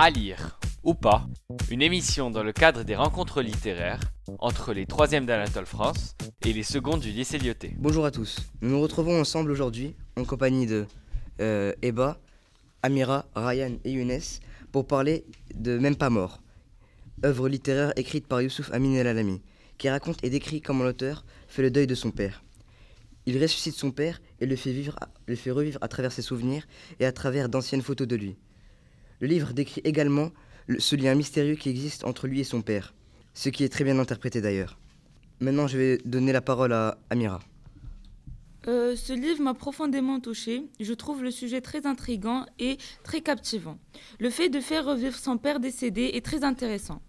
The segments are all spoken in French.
À lire ou pas, une émission dans le cadre des rencontres littéraires entre les 3e d'Anatole France et les secondes du lycée Lyoté. Bonjour à tous. Nous nous retrouvons ensemble aujourd'hui en compagnie de euh, Eba, Amira, Ryan et Younes pour parler de Même pas mort, œuvre littéraire écrite par Youssouf Amin El Alami, qui raconte et décrit comment l'auteur fait le deuil de son père. Il ressuscite son père et le fait, vivre, le fait revivre à travers ses souvenirs et à travers d'anciennes photos de lui. Le livre décrit également le- ce lien mystérieux qui existe entre lui et son père, ce qui est très bien interprété d'ailleurs. Maintenant, je vais donner la parole à Amira. Euh, ce livre m'a profondément touchée. Je trouve le sujet très intrigant et très captivant. Le fait de faire revivre son père décédé est très intéressant.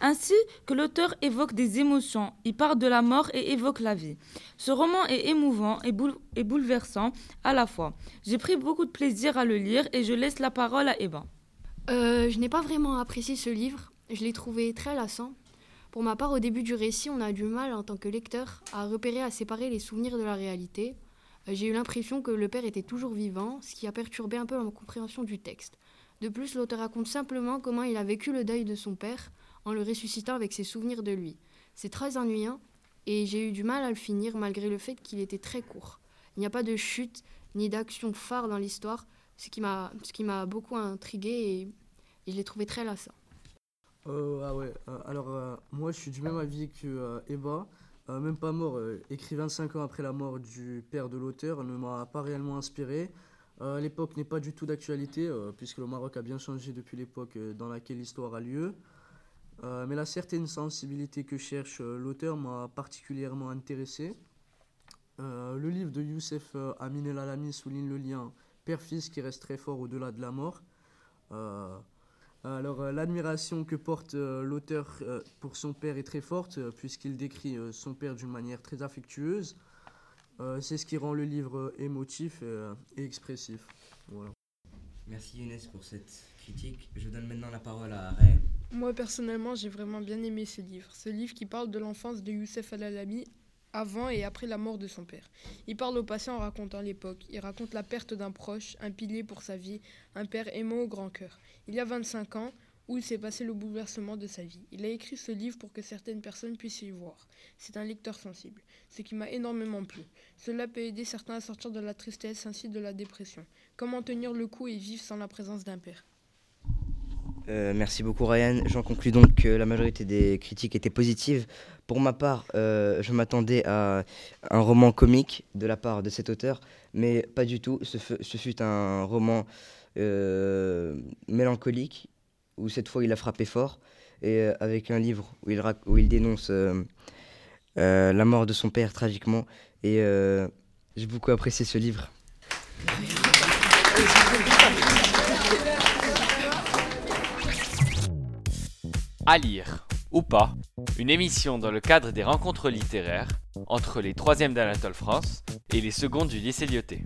Ainsi que l'auteur évoque des émotions, il parle de la mort et évoque la vie. Ce roman est émouvant et, et bouleversant à la fois. J'ai pris beaucoup de plaisir à le lire et je laisse la parole à Eba. Euh, je n'ai pas vraiment apprécié ce livre. Je l'ai trouvé très lassant. Pour ma part, au début du récit, on a du mal en tant que lecteur à repérer, à séparer les souvenirs de la réalité. Euh, J'ai eu l'impression que le père était toujours vivant, ce qui a perturbé un peu ma compréhension du texte. De plus, l'auteur raconte simplement comment il a vécu le deuil de son père en le ressuscitant avec ses souvenirs de lui. C'est très ennuyant et j'ai eu du mal à le finir malgré le fait qu'il était très court. Il n'y a pas de chute ni d'action phare dans l'histoire, ce qui m'a ce qui m'a beaucoup intrigué et, je l'ai trouvé très lassant. Euh, ah ouais, euh, alors euh, moi je suis du même avis que. Euh, même pas mort, écrit 25 ans après la mort du père de l'auteur, ne m'a pas réellement inspiré. L'époque n'est pas du tout d'actualité, puisque le Maroc a bien changé depuis l'époque dans laquelle l'histoire a lieu. Mais la certaine sensibilité que cherche l'auteur m'a particulièrement intéressé. Le livre de Youssef Amin El Alami souligne le lien père-fils qui reste très fort au-delà de la mort. Euh, alors, euh, l'admiration que porte euh, l'auteur euh, pour son père est très forte, euh, puisqu'il décrit euh, son père d'une manière très affectueuse. Euh, C'est ce qui rend le livre euh, émotif euh, et expressif. Voilà. Merci Younes pour cette critique. Je donne maintenant la parole à Ryan. Moi personnellement, j'ai vraiment bien aimé ce livre. Ce livre qui parle de l'enfance de Youssef Al-Alami avant et après la mort de son père. Il parle au passé en racontant l'époque. Il raconte la perte d'un proche, un pilier pour sa vie, un père aimant au grand cœur. Il y a 25 ans, où il s'est passé le bouleversement de sa vie. Il a écrit ce livre pour que certaines personnes puissent y voir. C'est un lecteur sensible, ce qui m'a énormément plu. Cela peut aider certains à sortir de la tristesse ainsi de la dépression. Comment tenir le coup et vivre sans la présence d'un père? Euh, merci beaucoup Ryan. J'en conclus donc que la majorité des critiques étaient positives. Pour ma part, euh, je m'attendais à un roman comique de la part de cet auteur, mais pas du tout. Ce, fut- un roman euh, mélancolique, où cette fois il a frappé fort, et avec un livre où il, où il dénonce la mort de son père tragiquement. Et j'ai beaucoup apprécié ce livre. À lire ou pas, une émission dans le cadre des rencontres littéraires entre les 3e d'Anatole France et les secondes du lycée Lyoté.